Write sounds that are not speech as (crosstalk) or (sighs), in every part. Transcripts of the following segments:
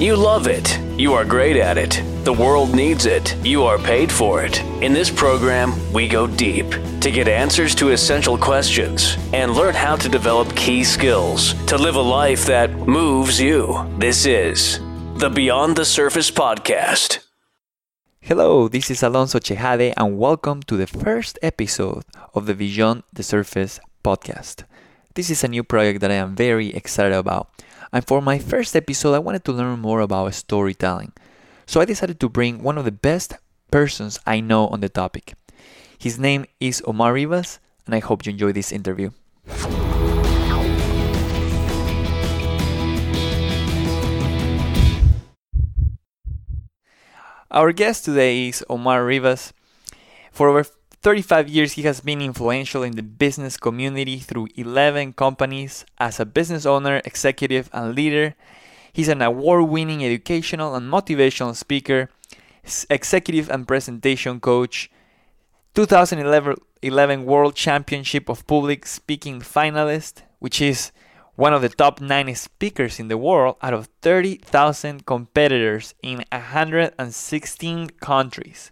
You love it. You are great at it. The world needs it. You are paid for it. In this program, we go deep to get answers to essential questions and learn how to develop key skills to live a life that moves you. This is the Beyond the Surface podcast. Hello, this is Alonso Chejade, and welcome to the first episode of the Beyond the Surface podcast. This is a new project that I am very excited about. And for my first episode, I wanted to learn more about storytelling. So I decided to bring one of the best persons I know on the topic. His name is Omar Rivas, and I hope you enjoy this interview. Our guest today is Omar Rivas. For over 35 years, he has been influential in the business community through 11 companies as a business owner, executive, and leader. He's an award winning educational and motivational speaker, executive and presentation coach, 2011 World Championship of Public Speaking finalist, which is one of the top 9 speakers in the world out of 30,000 competitors in 116 countries.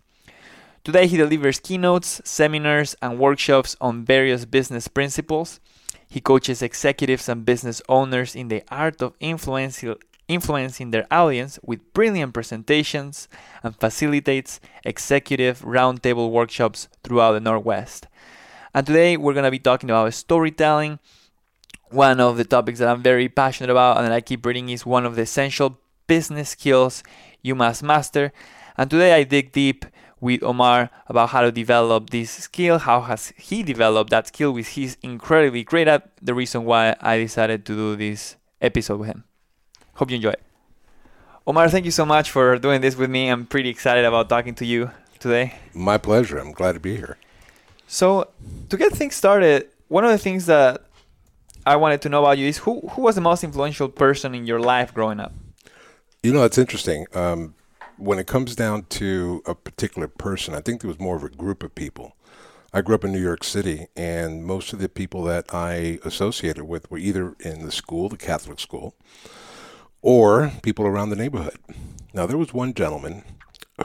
Today, he delivers keynotes, seminars, and workshops on various business principles. He coaches executives and business owners in the art of influencing their audience with brilliant presentations and facilitates executive roundtable workshops throughout the Northwest. And today, we're going to be talking about storytelling. One of the topics that I'm very passionate about and that I keep reading is one of the essential business skills you must master. And today, I dig deep with Omar about how to develop this skill, how has he developed that skill, which he's incredibly great at. The reason why I decided to do this episode with him. Hope you enjoy it. Omar, thank you so much for doing this with me. I'm pretty excited about talking to you today. My pleasure. I'm glad to be here. So, to get things started, one of the things that I wanted to know about you is who who was the most influential person in your life growing up? You know, it's interesting. Um, when it comes down to a particular person, I think there was more of a group of people. I grew up in New York City, and most of the people that I associated with were either in the school, the Catholic school, or people around the neighborhood. Now, there was one gentleman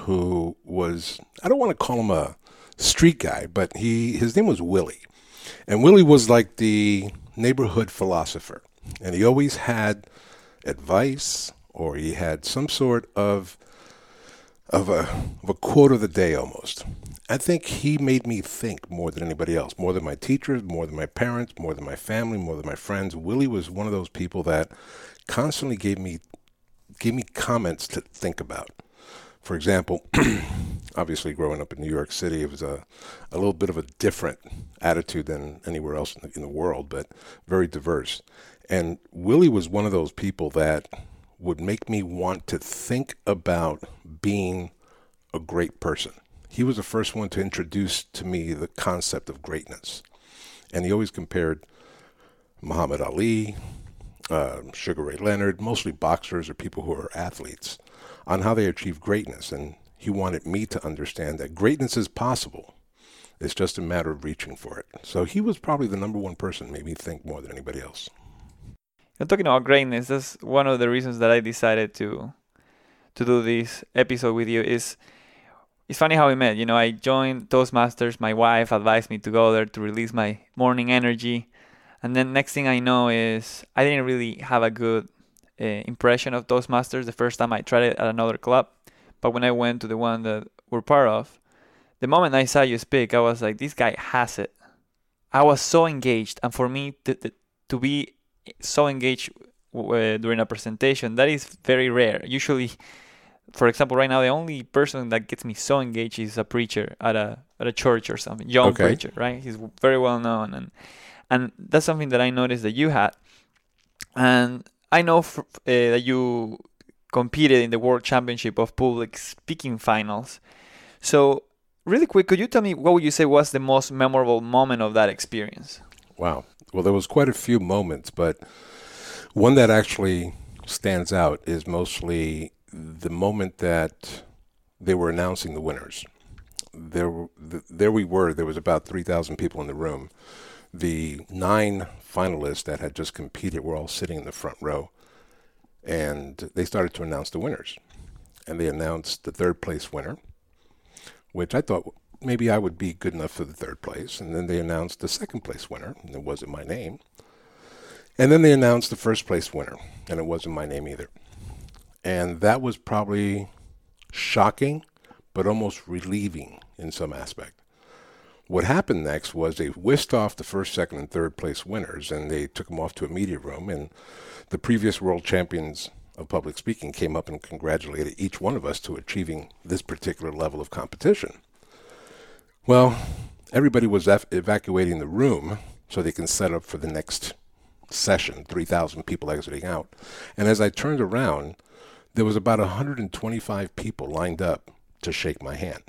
who was, I don't want to call him a street guy, but he his name was Willie. And Willie was like the neighborhood philosopher. And he always had advice or he had some sort of of a, of a quote of the day almost. I think he made me think more than anybody else, more than my teachers, more than my parents, more than my family, more than my friends. Willie was one of those people that constantly gave me gave me comments to think about. For example, (clears throat) obviously growing up in New York City, it was a, a little bit of a different attitude than anywhere else in the, in the world, but very diverse. And Willie was one of those people that would make me want to think about being a great person. He was the first one to introduce to me the concept of greatness. And he always compared Muhammad Ali, uh, Sugar Ray Leonard, mostly boxers or people who are athletes, on how they achieve greatness. And he wanted me to understand that greatness is possible. It's just a matter of reaching for it. So he was probably the number one person made me think more than anybody else. You're talking about greatness. That's one of the reasons that I decided to to do this episode with you. Is it's funny how we met. You know, I joined Toastmasters. My wife advised me to go there to release my morning energy, and then next thing I know is I didn't really have a good uh, impression of Toastmasters the first time I tried it at another club. But when I went to the one that we're part of, the moment I saw you speak, I was like, this guy has it. I was so engaged, and for me to, to be so engaged uh, during a presentation. That is very rare. Usually, for example, right now the only person that gets me so engaged is a preacher at a at a church or something, young okay. preacher, right? He's very well known, and and that's something that I noticed that you had, and I know uh, that you competed in the World Championship of Public Speaking Finals. So, really quick, could you tell me what would you say was the most memorable moment of that experience? Wow. Well, there was quite a few moments, but one that actually stands out is mostly the moment that they were announcing the winners. There, there we were. There was about three thousand people in the room. The nine finalists that had just competed were all sitting in the front row, and they started to announce the winners. And they announced the third place winner, which I thought maybe I would be good enough for the third place. And then they announced the second place winner, and it wasn't my name. And then they announced the first place winner, and it wasn't my name either. And that was probably shocking, but almost relieving in some aspect. What happened next was they whisked off the first, second, and third place winners, and they took them off to a media room. And the previous world champions of public speaking came up and congratulated each one of us to achieving this particular level of competition. Well, everybody was ev- evacuating the room so they can set up for the next session, 3,000 people exiting out. And as I turned around, there was about 125 people lined up to shake my hand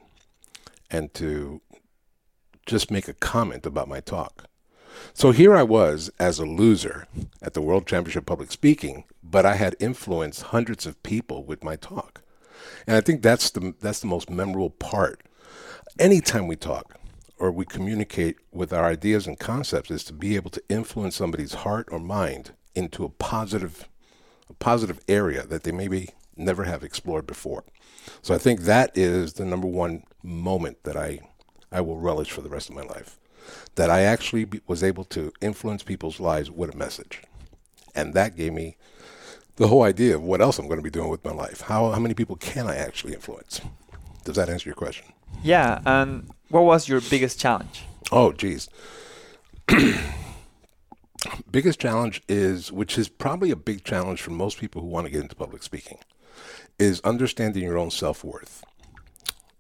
and to just make a comment about my talk. So here I was as a loser at the World Championship Public Speaking, but I had influenced hundreds of people with my talk. And I think that's the that's the most memorable part. Anytime we talk or we communicate with our ideas and concepts is to be able to influence somebody's heart or mind into a positive a positive area that they maybe never have explored before. So I think that is the number one moment that I I will relish for the rest of my life. That I actually be, was able to influence people's lives with a message. And that gave me the whole idea of what else I'm going to be doing with my life. How, how many people can I actually influence? Does that answer your question? Yeah. And what was your biggest challenge? Oh, geez. (clears throat) biggest challenge is, which is probably a big challenge for most people who want to get into public speaking, is understanding your own self worth.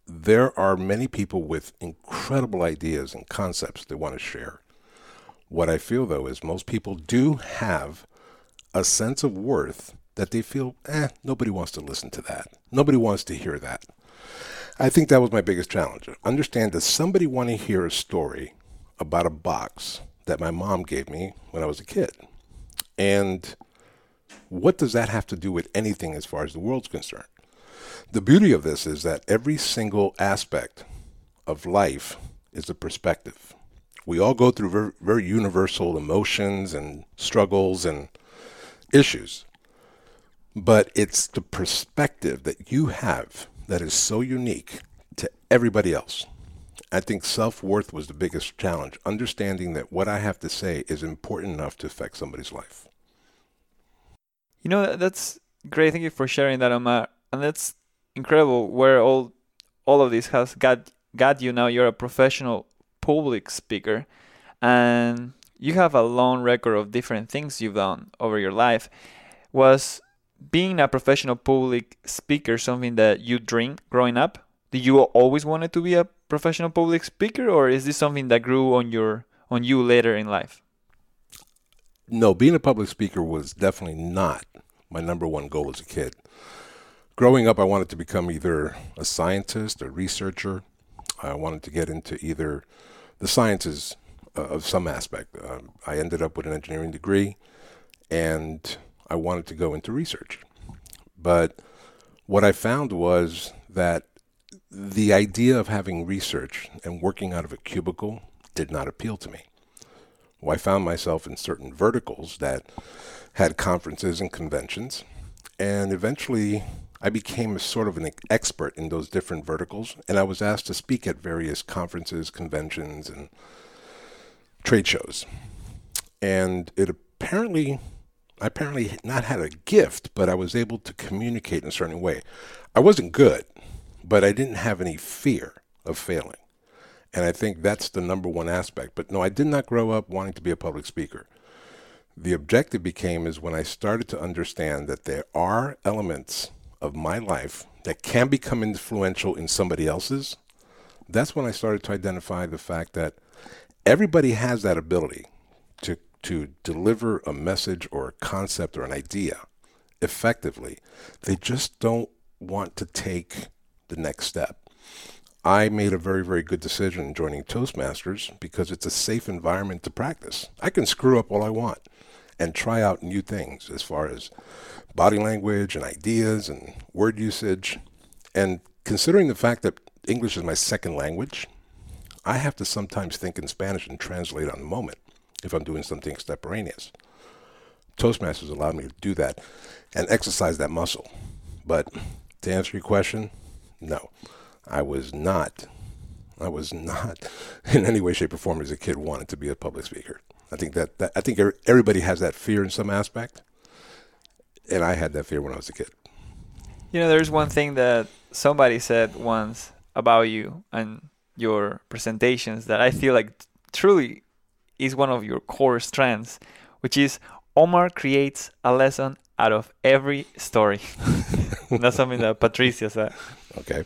There are many people with incredible ideas and concepts they want to share. What I feel, though, is most people do have a sense of worth that they feel, eh, nobody wants to listen to that. Nobody wants to hear that. I think that was my biggest challenge. Understand does somebody want to hear a story about a box that my mom gave me when I was a kid? And what does that have to do with anything as far as the world's concerned? The beauty of this is that every single aspect of life is a perspective. We all go through very, very universal emotions and struggles and issues. But it's the perspective that you have that is so unique to everybody else. I think self worth was the biggest challenge, understanding that what I have to say is important enough to affect somebody's life. You know, that's great. Thank you for sharing that, Omar. And that's incredible where all all of this has got got you now. You're a professional public speaker, and you have a long record of different things you've done over your life. Was being a professional public speaker something that you dreamed growing up? Did you always wanted to be a professional public speaker, or is this something that grew on your on you later in life? No, being a public speaker was definitely not my number one goal as a kid. Growing up, I wanted to become either a scientist, a researcher. I wanted to get into either the sciences uh, of some aspect. Um, I ended up with an engineering degree, and I wanted to go into research. But what I found was that the idea of having research and working out of a cubicle did not appeal to me. Well, I found myself in certain verticals that had conferences and conventions, and eventually I became a sort of an expert in those different verticals, and I was asked to speak at various conferences, conventions, and trade shows. And it apparently, apparently not had a gift, but I was able to communicate in a certain way. I wasn't good, but I didn't have any fear of failing. And I think that's the number one aspect. But no, I did not grow up wanting to be a public speaker. The objective became is when I started to understand that there are elements of my life that can become influential in somebody else's. That's when I started to identify the fact that everybody has that ability to deliver a message or a concept or an idea effectively. They just don't want to take the next step. I made a very, very good decision joining Toastmasters because it's a safe environment to practice. I can screw up all I want and try out new things as far as body language and ideas and word usage. And considering the fact that English is my second language, I have to sometimes think in Spanish and translate on the moment if I'm doing something extemporaneous. Toastmasters allowed me to do that and exercise that muscle. But to answer your question, no, I was not. I was not (laughs) in any way, shape, or form as a kid wanted to be a public speaker. I think that, that I think everybody has that fear in some aspect, and I had that fear when I was a kid. You know, there's one thing that somebody said once about you and your presentations that I feel like truly is one of your core strengths, which is Omar creates a lesson out of every story. (laughs) that's something that Patricia said. Okay.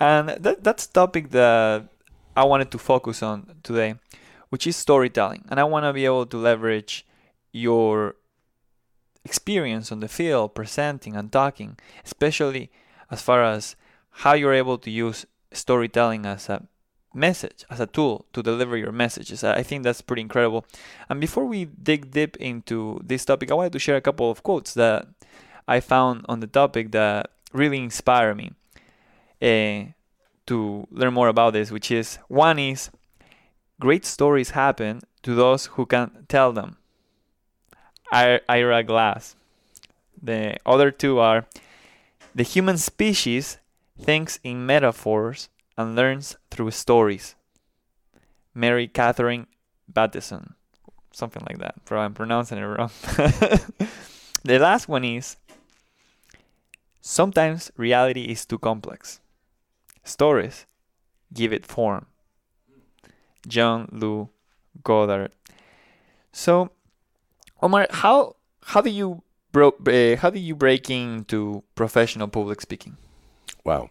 And that, that's topic that I wanted to focus on today, which is storytelling. And I want to be able to leverage your experience on the field, presenting and talking, especially as far as how you're able to use storytelling as a message, as a tool to deliver your messages. I think that's pretty incredible. And before we dig deep into this topic, I wanted to share a couple of quotes that I found on the topic that really inspire me uh, to learn more about this, which is one is great stories happen to those who can tell them. Ira Glass. The other two are the human species thinks in metaphors and learns through stories. Mary Catherine Bateson. Something like that. Bro, I'm pronouncing it wrong. (laughs) the last one is sometimes reality is too complex. Stories give it form. John Lou Goddard. So, Omar, how how do you bro- uh, how do you break into professional public speaking? Wow.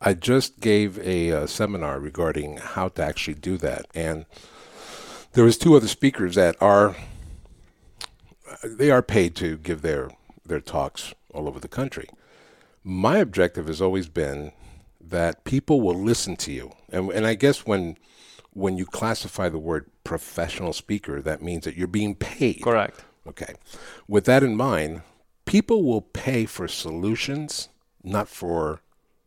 I just gave a uh, seminar regarding how to actually do that, and there was two other speakers that are they are paid to give their their talks all over the country. My objective has always been that people will listen to you, and and I guess when when you classify the word professional speaker, that means that you're being paid. Correct. Okay. With that in mind, people will pay for solutions, not for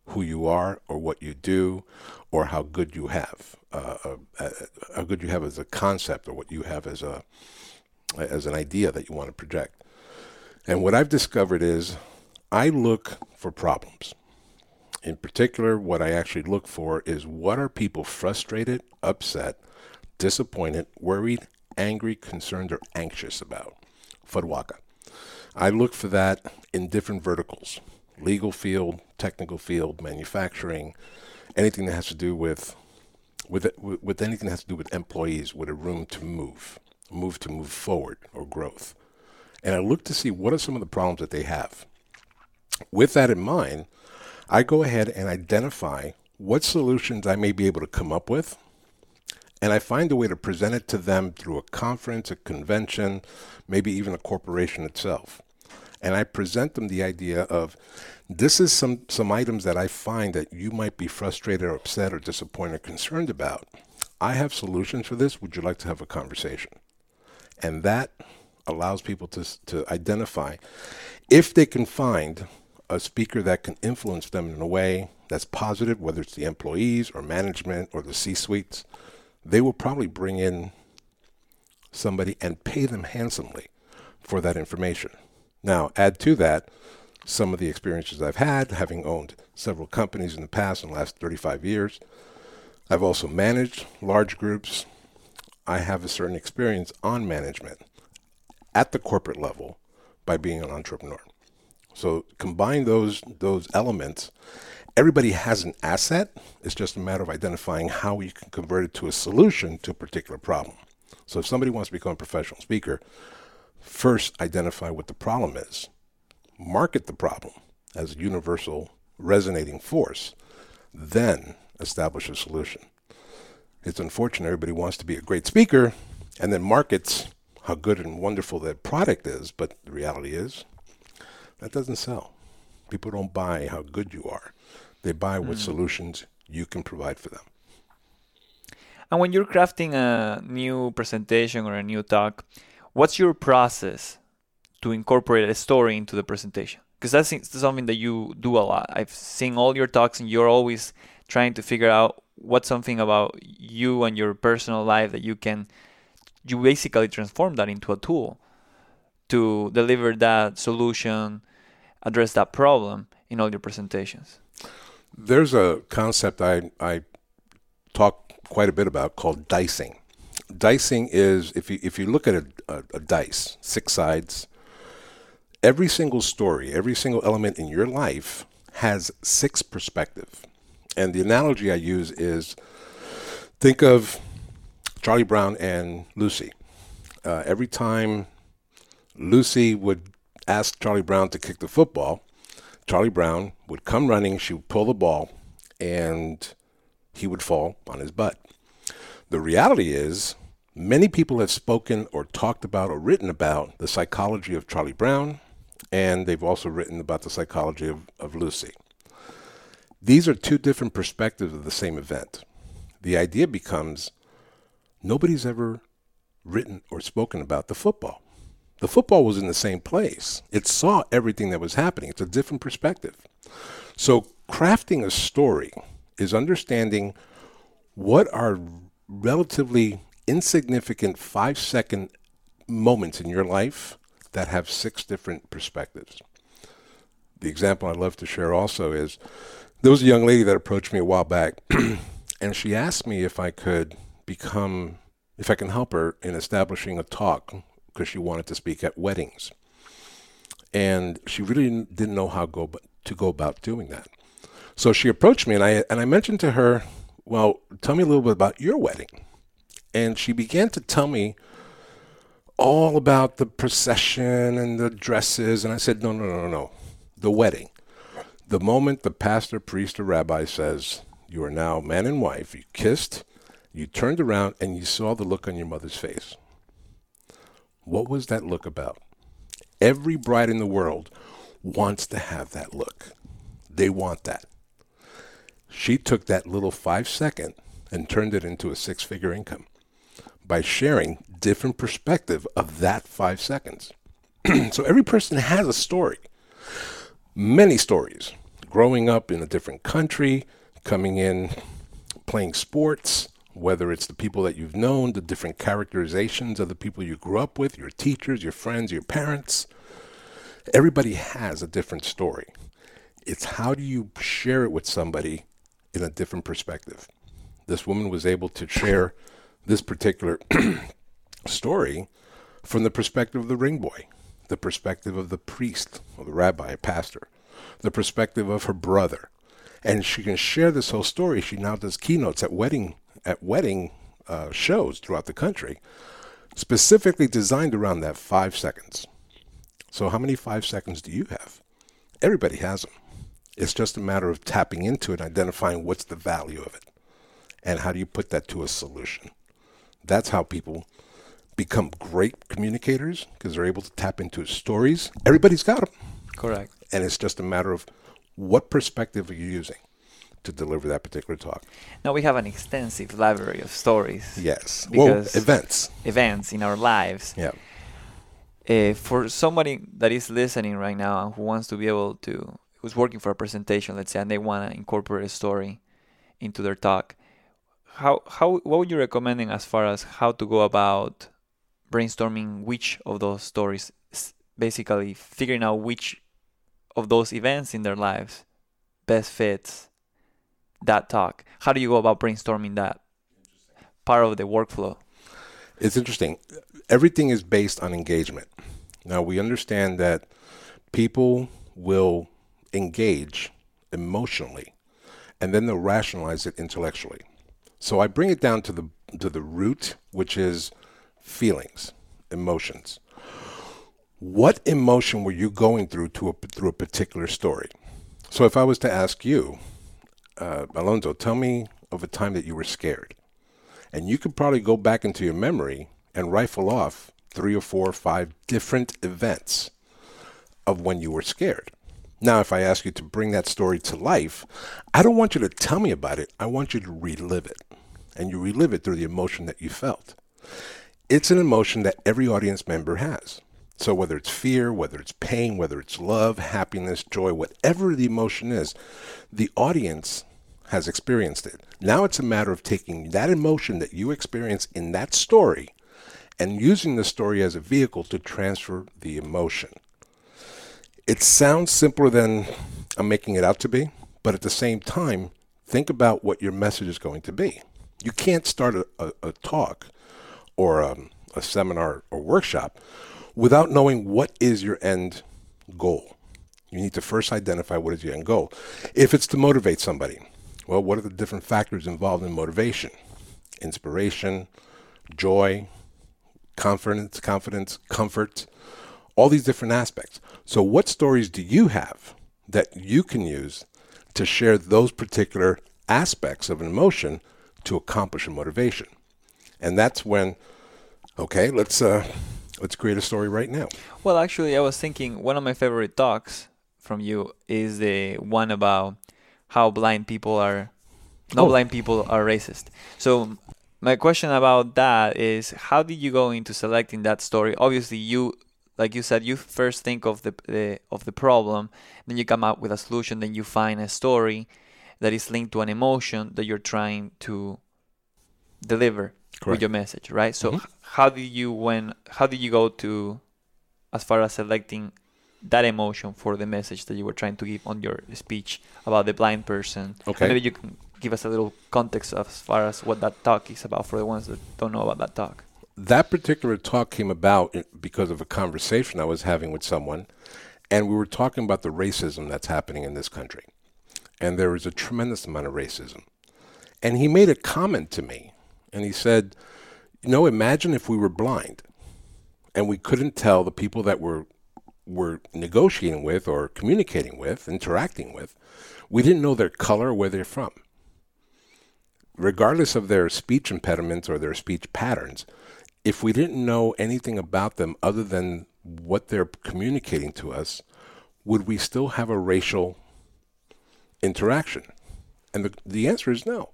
who you are or what you do or how good you have, uh, uh, uh, how good you have as a concept or what you have as a as an idea that you want to project. And what I've discovered is I look for problems. In particular, what I actually look for is what are people frustrated, upset, disappointed, worried, angry, concerned, or anxious about? FUDWACA. I look for that in different verticals legal field, technical field, manufacturing, anything that has to do with with with anything that has to do with employees with a room to move, move to move forward or growth. And I look to see what are some of the problems that they have. With that in mind, I go ahead and identify what solutions I may be able to come up with. And I find a way to present it to them through a conference, a convention, maybe even a corporation itself and I present them the idea of this is some, some items that I find that you might be frustrated or upset or disappointed or concerned about. I have solutions for this. Would you like to have a conversation? And that allows people to, to identify if they can find a speaker that can influence them in a way that's positive, whether it's the employees or management or the C suites, they will probably bring in somebody and pay them handsomely for that information. Now, add to that some of the experiences I've had, having owned several companies in the past in the last 35 years. I've also managed large groups. I have a certain experience on management at the corporate level by being an entrepreneur. So combine those those elements. Everybody has an asset. It's just a matter of identifying how you can convert it to a solution to a particular problem. So if somebody wants to become a professional speaker, first identify what the problem is, market the problem as a universal resonating force, then establish a solution. It's unfortunate everybody wants to be a great speaker and then markets how good and wonderful their product is, but the reality is that doesn't sell. People don't buy how good you are. They buy what mm. solutions you can provide for them. And when you're crafting a new presentation or a new talk, what's your process to incorporate a story into the presentation? Because that's something that you do a lot. I've seen all your talks, and you're always trying to figure out what's something about you and your personal life that you can you basically transform that into a tool to deliver that solution, address that problem in all your presentations? There's a concept I, I talk quite a bit about called dicing. Dicing is if you if you look at a, a, a dice, six sides, every single story, every single element in your life has six perspective. And the analogy I use is think of Charlie Brown and Lucy. Uh, every time Lucy would ask Charlie Brown to kick the football, Charlie Brown would come running, she would pull the ball, and he would fall on his butt. The reality is, many people have spoken or talked about or written about the psychology of Charlie Brown, and they've also written about the psychology of, of Lucy. These are two different perspectives of the same event. The idea becomes nobody's ever written or spoken about the football. The football was in the same place. It saw everything that was happening. It's a different perspective. So, crafting a story is understanding what are relatively insignificant five second moments in your life that have six different perspectives. The example I love to share also is there was a young lady that approached me a while back, (clears throat) and she asked me if I could become, if I can help her in establishing a talk because she wanted to speak at weddings. And she really didn't know how go, to go about doing that. So she approached me, and I, and I mentioned to her, Well, tell me a little bit about your wedding. And she began to tell me all about the procession and the dresses. And I said, No, no, no, no. The wedding. The moment the pastor, priest, or rabbi says, You are now man and wife, you kissed, you turned around, and you saw the look on your mother's face. What was that look about? Every bride in the world wants to have that look. They want that. She took that little five second and turned it into a six figure income by sharing different perspective of that five seconds. (clears throat) so every person has a story, many stories. Growing up in a different country, coming in, playing sports, whether it's the people that you've known, the different characterizations of the people you grew up with, your teachers, your friends, your parents. Everybody has a different story. It's how do you share it with somebody in a different perspective. This woman was able to share this particular (clears throat) story from the perspective of the ring boy, the perspective of the priest or the rabbi, pastor, the perspective of her brother. And she can share this whole story. She now does keynotes at wedding at wedding uh, shows throughout the country, specifically designed around that five seconds. So, how many five seconds do you have? Everybody has them. It's just a matter of tapping into it, identifying what's the value of it, and how do you put that to a solution. That's how people become great communicators because they're able to tap into stories. Everybody's got them. Correct. And it's just a matter of what perspective are you using to deliver that particular talk. Now we have an extensive library of stories. Yes. Well, events. Events in our lives. Yeah. Uh, for somebody that is listening right now and who wants to be able to who's working for a presentation, let's say, and they want to incorporate a story into their talk, how how what would you recommending as far as how to go about brainstorming which of those stories, basically figuring out which of those events in their lives best fits that talk? How do you go about brainstorming that part of the workflow? It's interesting. Everything is based on engagement. Now we understand that people will engage emotionally, and then they'll rationalize it intellectually. So I bring it down to the to the root, which is feelings, emotions. What emotion were you going through to a, through a particular story? So if I was to ask you, uh, Alonso, tell me of a time that you were scared, and you could probably go back into your memory and rifle off three or four or five different events of when you were scared. Now, if I ask you to bring that story to life, I don't want you to tell me about it. I want you to relive it. And you relive it through the emotion that you felt. It's an emotion that every audience member has. So, whether it's fear, whether it's pain, whether it's love, happiness, joy, whatever the emotion is, the audience has experienced it. Now it's a matter of taking that emotion that you experience in that story and using the story as a vehicle to transfer the emotion. It sounds simpler than I'm making it out to be, but at the same time, think about what your message is going to be. You can't start a, a, a talk or a, um, a seminar or workshop without knowing what is your end goal. You need to first identify what is your end goal. If it's to motivate somebody, well, what are the different factors involved in motivation? Inspiration, joy, confidence, confidence, comfort, all these different aspects. So, what stories do you have that you can use to share those particular aspects of an emotion to accomplish a motivation? And that's when, okay, let's uh, let's create a story right now. Well, actually, I was thinking one of my favorite talks from you is the one about how blind people are, no oh. blind people are racist. So my question about that is how did you go into selecting that story obviously you like you said you first think of the, the of the problem then you come up with a solution then you find a story that is linked to an emotion that you're trying to deliver Correct. with your message right so mm-hmm. how did you when how did you go to as far as selecting that emotion for the message that you were trying to give on your speech about the blind person okay maybe you can give us a little context as far as what that talk is about for the ones that don't know about that talk. That particular talk came about because of a conversation I was having with someone, and we were talking about the racism that's happening in this country. And there is a tremendous amount of racism. And he made a comment to me, and he said, You know, imagine if we were blind and we couldn't tell the people that we're, we're negotiating with or communicating with, interacting with, we didn't know their color or where they're from regardless of their speech impediments or their speech patterns, if we didn't know anything about them other than what they're communicating to us, would we still have a racial interaction? And the, the answer is no.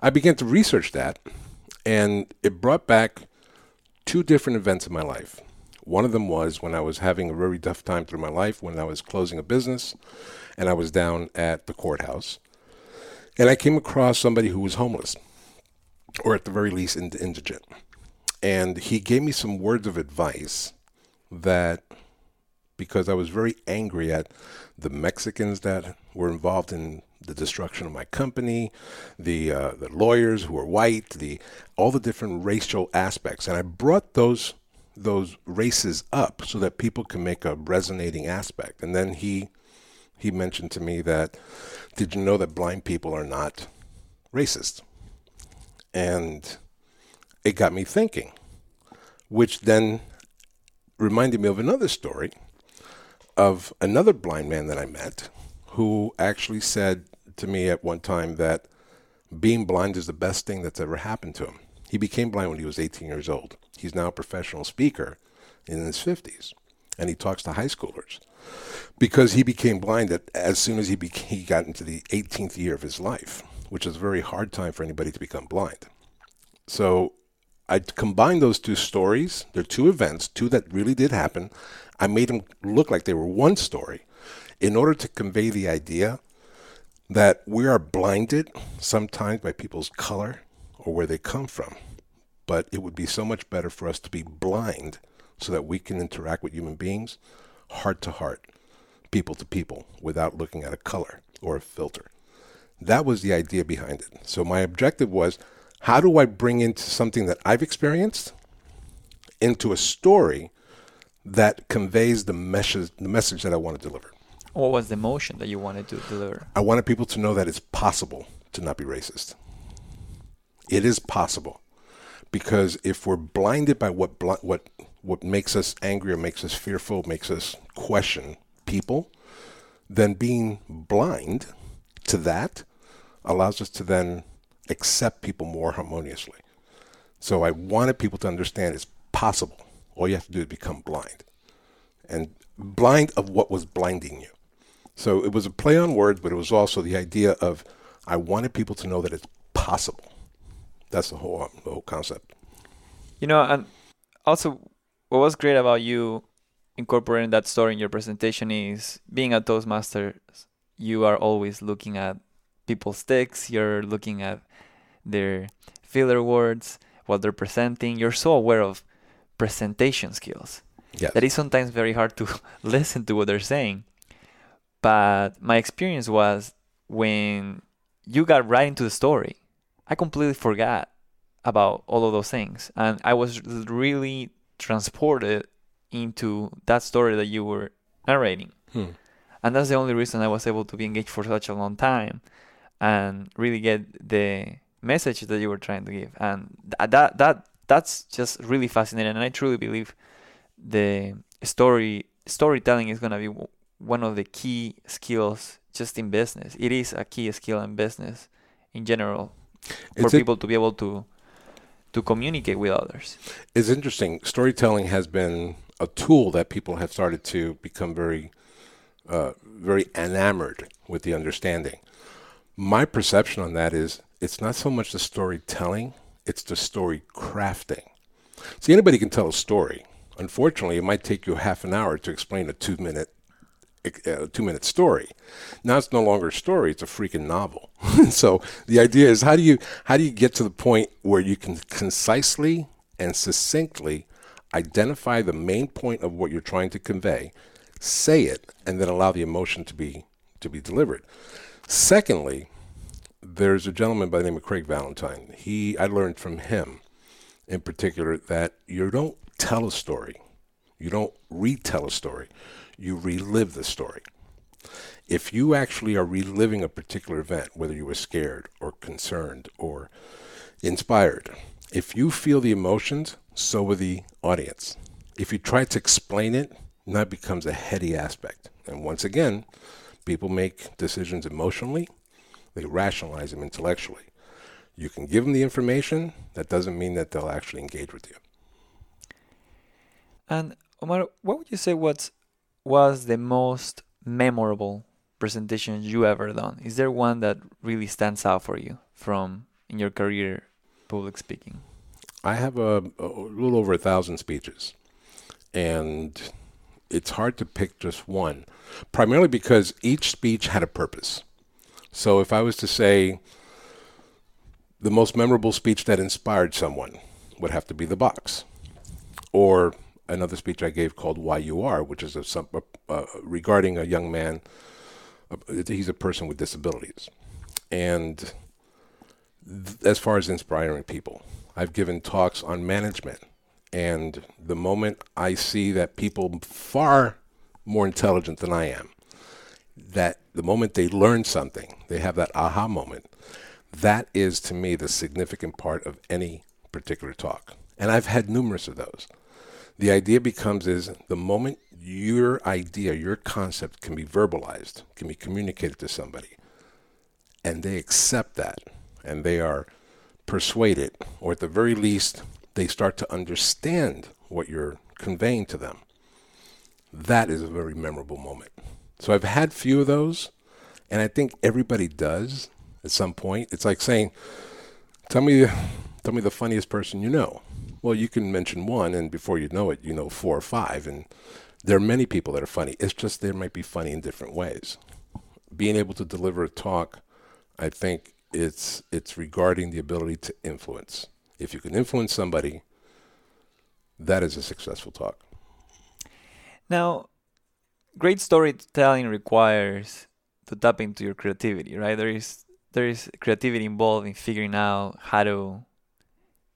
I began to research that, and it brought back two different events in my life. One of them was when I was having a very tough time through my life, when I was closing a business, and I was down at the courthouse and I came across somebody who was homeless, or at the very least indigent. And he gave me some words of advice that, because I was very angry at the Mexicans that were involved in the destruction of my company, the uh, the lawyers who were white, the all the different racial aspects, and I brought those those races up so that people can make a resonating aspect. And then he he mentioned to me that, did you know that blind people are not racist? And it got me thinking, which then reminded me of another story of another blind man that I met who actually said to me at one time that being blind is the best thing that's ever happened to him. He became blind when he was 18 years old. He's now a professional speaker in his 50s, and he talks to high schoolers because he became blind at, as soon as he, he got into the 18th year of his life, which is a very hard time for anybody to become blind. So I combined those two stories. They're two events, two that really did happen. I made them look like they were one story in order to convey the idea that we are blinded sometimes by people's color or where they come from. But it would be so much better for us to be blind so that we can interact with human beings heart to heart, people to people, without looking at a color or a filter. That was the idea behind it. So my objective was how do I bring into something that I've experienced into a story that conveys the message, the message that I want to deliver. What was the emotion that you wanted to deliver? I wanted people to know that it's possible to not be racist. It is possible because if we're blinded by what what what makes us angry or makes us fearful, makes us question people, then being blind to that allows us to then accept people more harmoniously. So I wanted people to understand it's possible. All you have to do is become blind. And blind of what was blinding you. So it was a play on words, but it was also the idea of I wanted people to know that it's possible. That's the whole um, the whole concept. You know, and also what was great about you incorporating that story in your presentation is being a Toastmaster, you are always looking at people's sticks, you're looking at their filler words, what they're presenting. You're so aware of presentation skills. Yes. That is sometimes very hard to (laughs) listen to what they're saying. But my experience was when you got right into the story, I completely forgot about all of those things. And I was really transported into that story that you were narrating. Hmm. And that's the only reason I was able to be engaged for such a long time and really get the message that you were trying to give. And th- that that that's just really fascinating. And I truly believe the story storytelling is going to be w- one of the key skills just in business. It is a key skill in business in general for It's people to be able to to communicate with others. It's interesting. Storytelling has been a tool that people have started to become very, uh, very enamored with the understanding. My perception on that is it's not so much the storytelling, it's the story crafting. See, anybody can tell a story. Unfortunately, it might take you half an hour to explain a two minute a uh, two minute story. Now it's no longer a story; it's a freaking novel. (laughs) so the idea is how do you how do you get to the point where you can concisely and succinctly identify the main point of what you're trying to convey, say it, and then allow the emotion to be to be delivered. Secondly, there's a gentleman by the name of Craig Valentine. He I learned from him in particular that you don't tell a story, you don't retell a story, you relive the story. If you actually are reliving a particular event, whether you were scared or concerned or inspired, if you feel the emotions, so will the audience. If you try to explain it, that becomes a heady aspect. And once again, people make decisions emotionally, they rationalize them intellectually. You can give them the information, that doesn't mean that they'll actually engage with you. And Omar, what would you say what was the most memorable presentation you ever done? Is there one that really stands out for you from in your career public speaking? I have a, a little over a thousand speeches, and it's hard to pick just one, primarily because each speech had a purpose. So if I was to say the most memorable speech that inspired someone would have to be the box, or another speech I gave called "Why You Are," which is a, regarding a young man. He's a person with disabilities, and th- as far as inspiring people, I've given talks on management, and the moment I see that people far more intelligent than I am, that the moment they learn something, they have that aha moment. That is to me the significant part of any particular talk. And I've had numerous of those. The idea becomes is the moment your idea, your concept can be verbalized, can be communicated to somebody, and they accept that and they are persuaded, or at the very least, they start to understand what you're conveying to them. That is a very memorable moment. So I've had few of those, and I think everybody does at some point. It's like saying, "Tell me, tell me the funniest person you know." Well, you can mention one, and before you know it, you know four or five, and there are many people that are funny. It's just they might be funny in different ways. Being able to deliver a talk, I think it's it's regarding the ability to influence. If you can influence somebody, that is a successful talk. Now, great storytelling requires to tap into your creativity, right? There is there is creativity involved in figuring out how to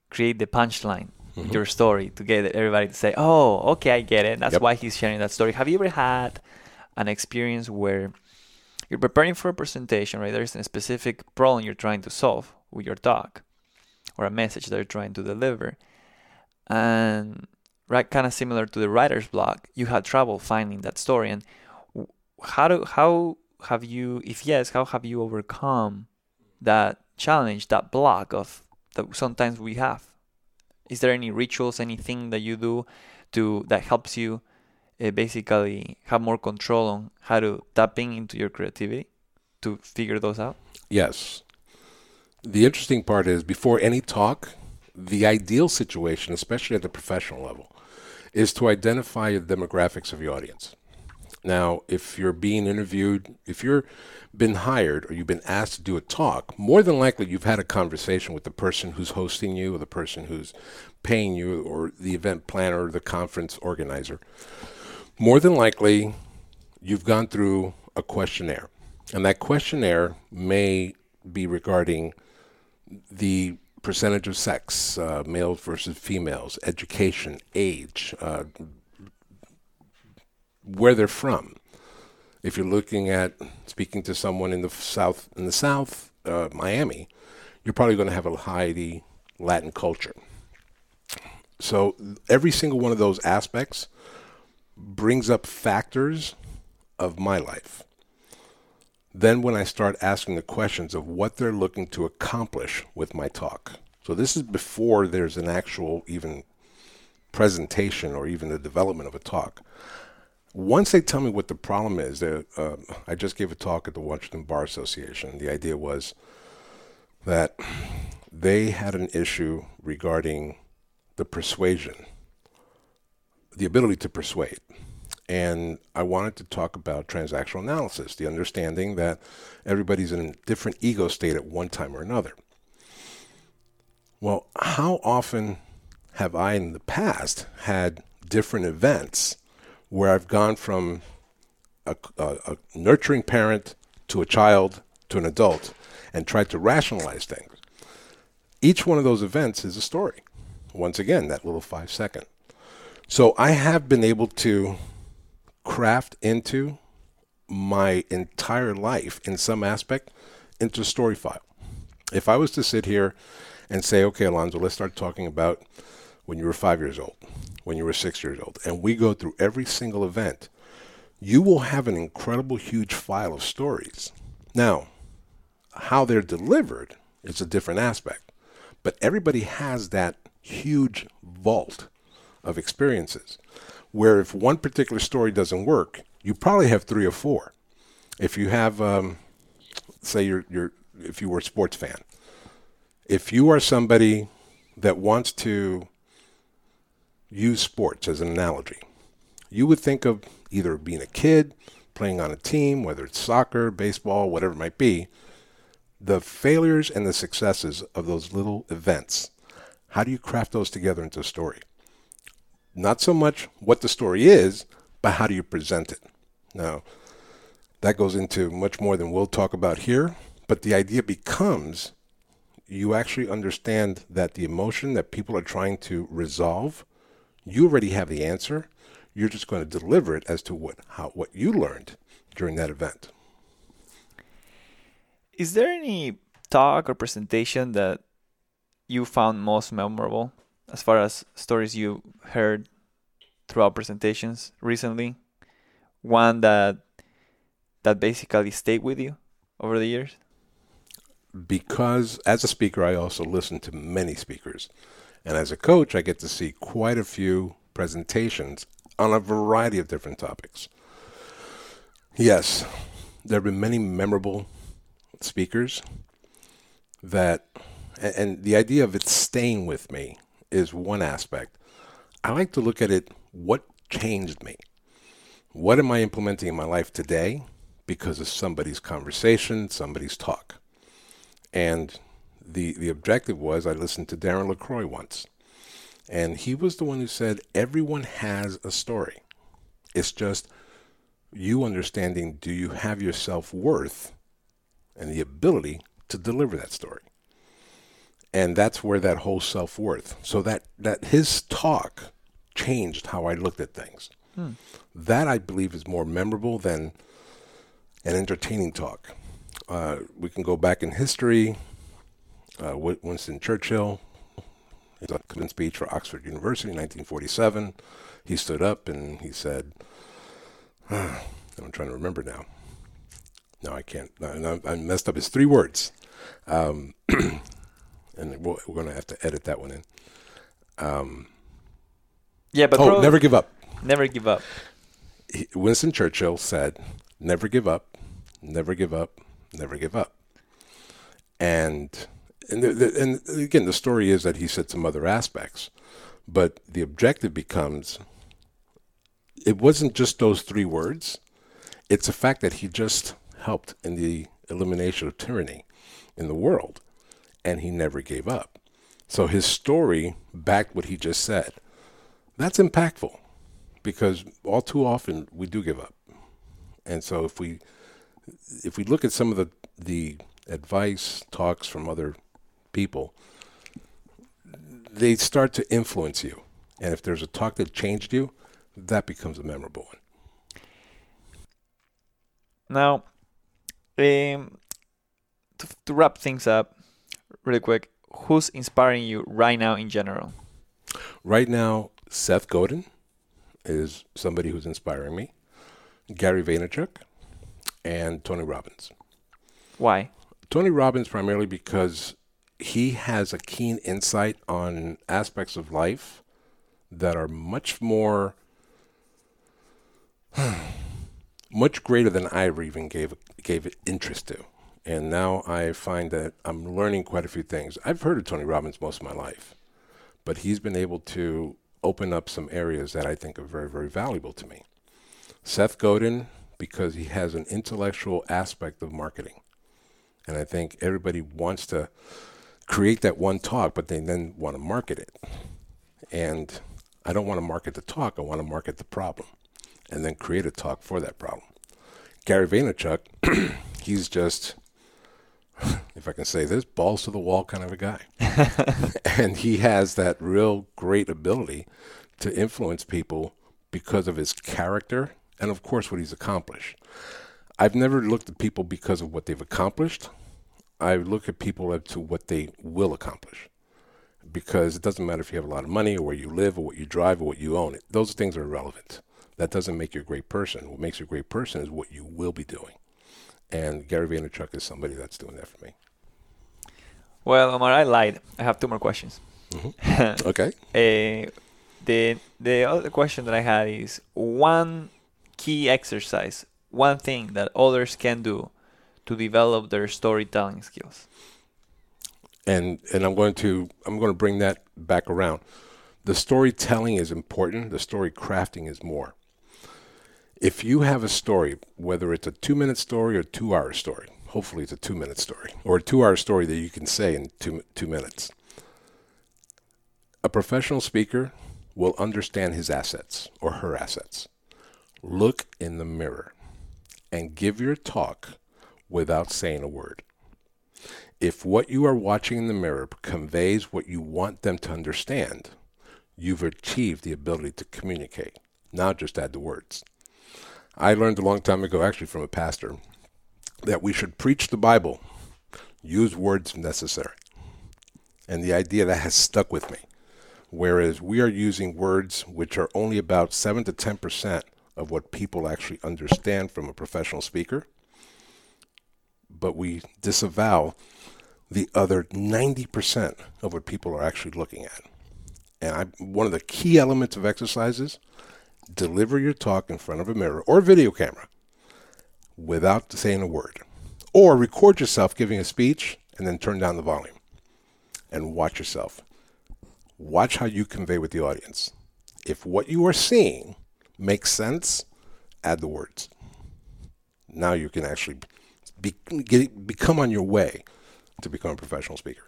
create the punchline Mhm. your story to get everybody to say, "Oh, okay, I get it. That's Yep. why he's sharing that story." Have you ever had an experience where you're preparing for a presentation, right? There's a specific problem you're trying to solve with your talk or a message that you're trying to deliver, and right, kind of similar to the writer's block, you had trouble finding that story. And how do how have you, if yes, how have you overcome that challenge, that block of that sometimes we have? Is there any rituals, anything that you do to that helps you uh, basically have more control on how to tapping into your creativity to figure those out? Yes. The interesting part is before any talk, the ideal situation, especially at the professional level, is to identify the demographics of your audience. Now, if you're being interviewed, if you're been hired or you've been asked to do a talk, more than likely you've had a conversation with the person who's hosting you or the person who's paying you or the event planner or the conference organizer. More than likely, you've gone through a questionnaire. And that questionnaire may be regarding the percentage of sex, uh, males versus females, education, age, uh, where they're from. If you're looking at speaking to someone in the south, in the South, uh, Miami, you're probably going to have a highly Latin culture. So every single one of those aspects brings up factors of my life. Then when I start asking the questions of what they're looking to accomplish with my talk. So this is before there's an actual even presentation or even the development of a talk. Once they tell me what the problem is, uh, I just gave a talk at the Washington Bar Association. The idea was that they had an issue regarding the persuasion, the ability to persuade. And I wanted to talk about transactional analysis, the understanding that everybody's in a different ego state at one time or another. Well, how often have I in the past had different events where I've gone from a, a, a nurturing parent to a child to an adult and tried to rationalize things? Each one of those events is a story. Once again, that little five second. So I have been able to craft into my entire life in some aspect into story file. If I was to sit here and say, okay, Alonzo, let's start talking about when you were five years old, when you were six years old, and we go through every single event, you will have an incredible, huge file of stories. Now, how they're delivered is a different aspect, but everybody has that huge vault of experiences where if one particular story doesn't work, you probably have three or four. If you have, um, say, you're, you're, if you were a sports fan, if you are somebody that wants to use sports as an analogy, you would think of either being a kid, playing on a team, whether it's soccer, baseball, whatever it might be, the failures and the successes of those little events. How do you craft those together into a story? Not so much what the story is, but how do you present it. Now, that goes into much more than we'll talk about here, but the idea becomes you actually understand that the emotion that people are trying to resolve, you already have the answer. You're just going to deliver it as to what how what you learned during that event. Is there any talk or presentation that you found most memorable? As far as stories you heard throughout presentations recently? One that that basically stayed with you over the years? Because as a speaker, I also listen to many speakers. And as a coach, I get to see quite a few presentations on a variety of different topics. Yes, there have been many memorable speakers that, and the idea of it staying with me is one aspect. I like to look at it what changed me? What am I implementing in my life today because of somebody's conversation, somebody's talk? And the the objective was I listened to Darren LaCroix once. And he was the one who said everyone has a story. It's just you understanding do you have your self worth and the ability to deliver that story and that's where that whole self worth. So that that his talk changed how I looked at things. Hmm. That I believe is more memorable than an entertaining talk. Uh, we can go back in history. Uh, Winston Churchill, his commencement speech for Oxford University in 1947. He stood up and he said, ah, (sighs) "I'm trying to remember now. No, I can't. No, I messed up his three words." Um, (clears throat) and we're, we're going to have to edit that one in. Um, yeah, but oh, never give up. Never give up. Winston Churchill said, "Never give up, never give up, never give up." And and the, the, and again, the story is that he said some other aspects, but the objective becomes it wasn't just those three words, It's a fact that he just helped in the elimination of tyranny in the world, and he never gave up. So his story backed what he just said. That's impactful because all too often we do give up. And so if we if we look at some of the the advice talks from other people, they start to influence you. And if there's a talk that changed you, that becomes a memorable one. Now, um, to, to wrap things up really quick, who's inspiring you right now in general? Right now, Seth Godin is somebody who's inspiring me, Gary Vaynerchuk, and Tony Robbins. Why? Tony Robbins primarily because he has a keen insight on aspects of life that are much more (sighs) much greater than I ever even gave gave interest to. And now I find that I'm learning quite a few things. I've heard of Tony Robbins most of my life, but he's been able to open up some areas that I think are very, very valuable to me. Seth Godin, because he has an intellectual aspect of marketing. And I think everybody wants to create that one talk, but they then want to market it. And I don't want to market the talk, I want to market the problem and then create a talk for that problem. Gary Vaynerchuk, (clears throat) he's just, if I can say this, balls to the wall kind of a guy. (laughs) and he has that real great ability to influence people because of his character and, of course, what he's accomplished. I've never looked at people because of what they've accomplished. I look at people to what they will accomplish. Because it doesn't matter if you have a lot of money or where you live or what you drive or what you own. Those things are irrelevant that doesn't make you a great person. What makes you a great person is what you will be doing. And Gary Vaynerchuk is somebody that's doing that for me. Well, Omar, I lied. I have two more questions. Mm-hmm. (laughs) okay. uh, the the other question that I had is one key exercise, one thing that others can do to develop their storytelling skills. And and I'm going to I'm going to bring that back around. The storytelling is important. The story crafting is more if you have a story, whether it's a two minute story or two hour story, hopefully it's a two minute story or a two hour story that you can say in two, two minutes, a professional speaker will understand his assets or her assets. Look in the mirror and give your talk without saying a word. If what you are watching in the mirror conveys what you want them to understand, you've achieved the ability to communicate. Now just add the words. I learned a long time ago, actually from a pastor, that we should preach the Bible, use words necessary. And the idea that has stuck with me. Whereas we are using words which are only about 7 to 10% of what people actually understand from a professional speaker, but we disavow the other 90% of what people are actually looking at. And I, one of the key elements of exercises deliver your talk in front of a mirror or video camera without saying a word. Or record yourself giving a speech and then turn down the volume and watch yourself. Watch how you convey with the audience. If what you are seeing makes sense, add the words. Now you can actually be, get, become on your way to become a professional speaker.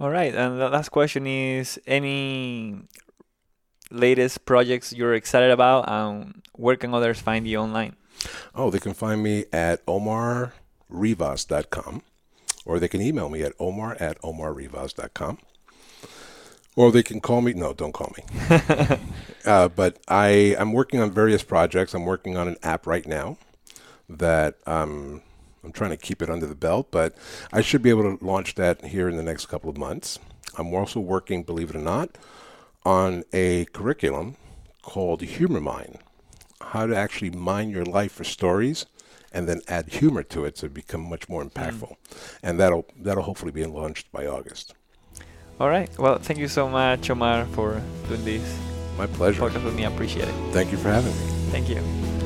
All right, and the last question is: any latest projects you're excited about, and where can others find you online? Oh, they can find me at omarrivas.com, or they can email me at omar at omarrivas.com. Or they can call me. No, don't call me. (laughs) uh, but I, I'm working on various projects. I'm working on an app right now that um, I'm trying to keep it under the belt, but I should be able to launch that here in the next couple of months. I'm also working, believe it or not, on a curriculum called Humor Mine how to actually mine your life for stories and then add humor to it to become much more impactful. Mm. And that'll that'll hopefully be launched by August. All right. Well, thank you so much, Omar, for doing this. My pleasure. Podcast with me. I appreciate it. Thank you for having me. Thank you.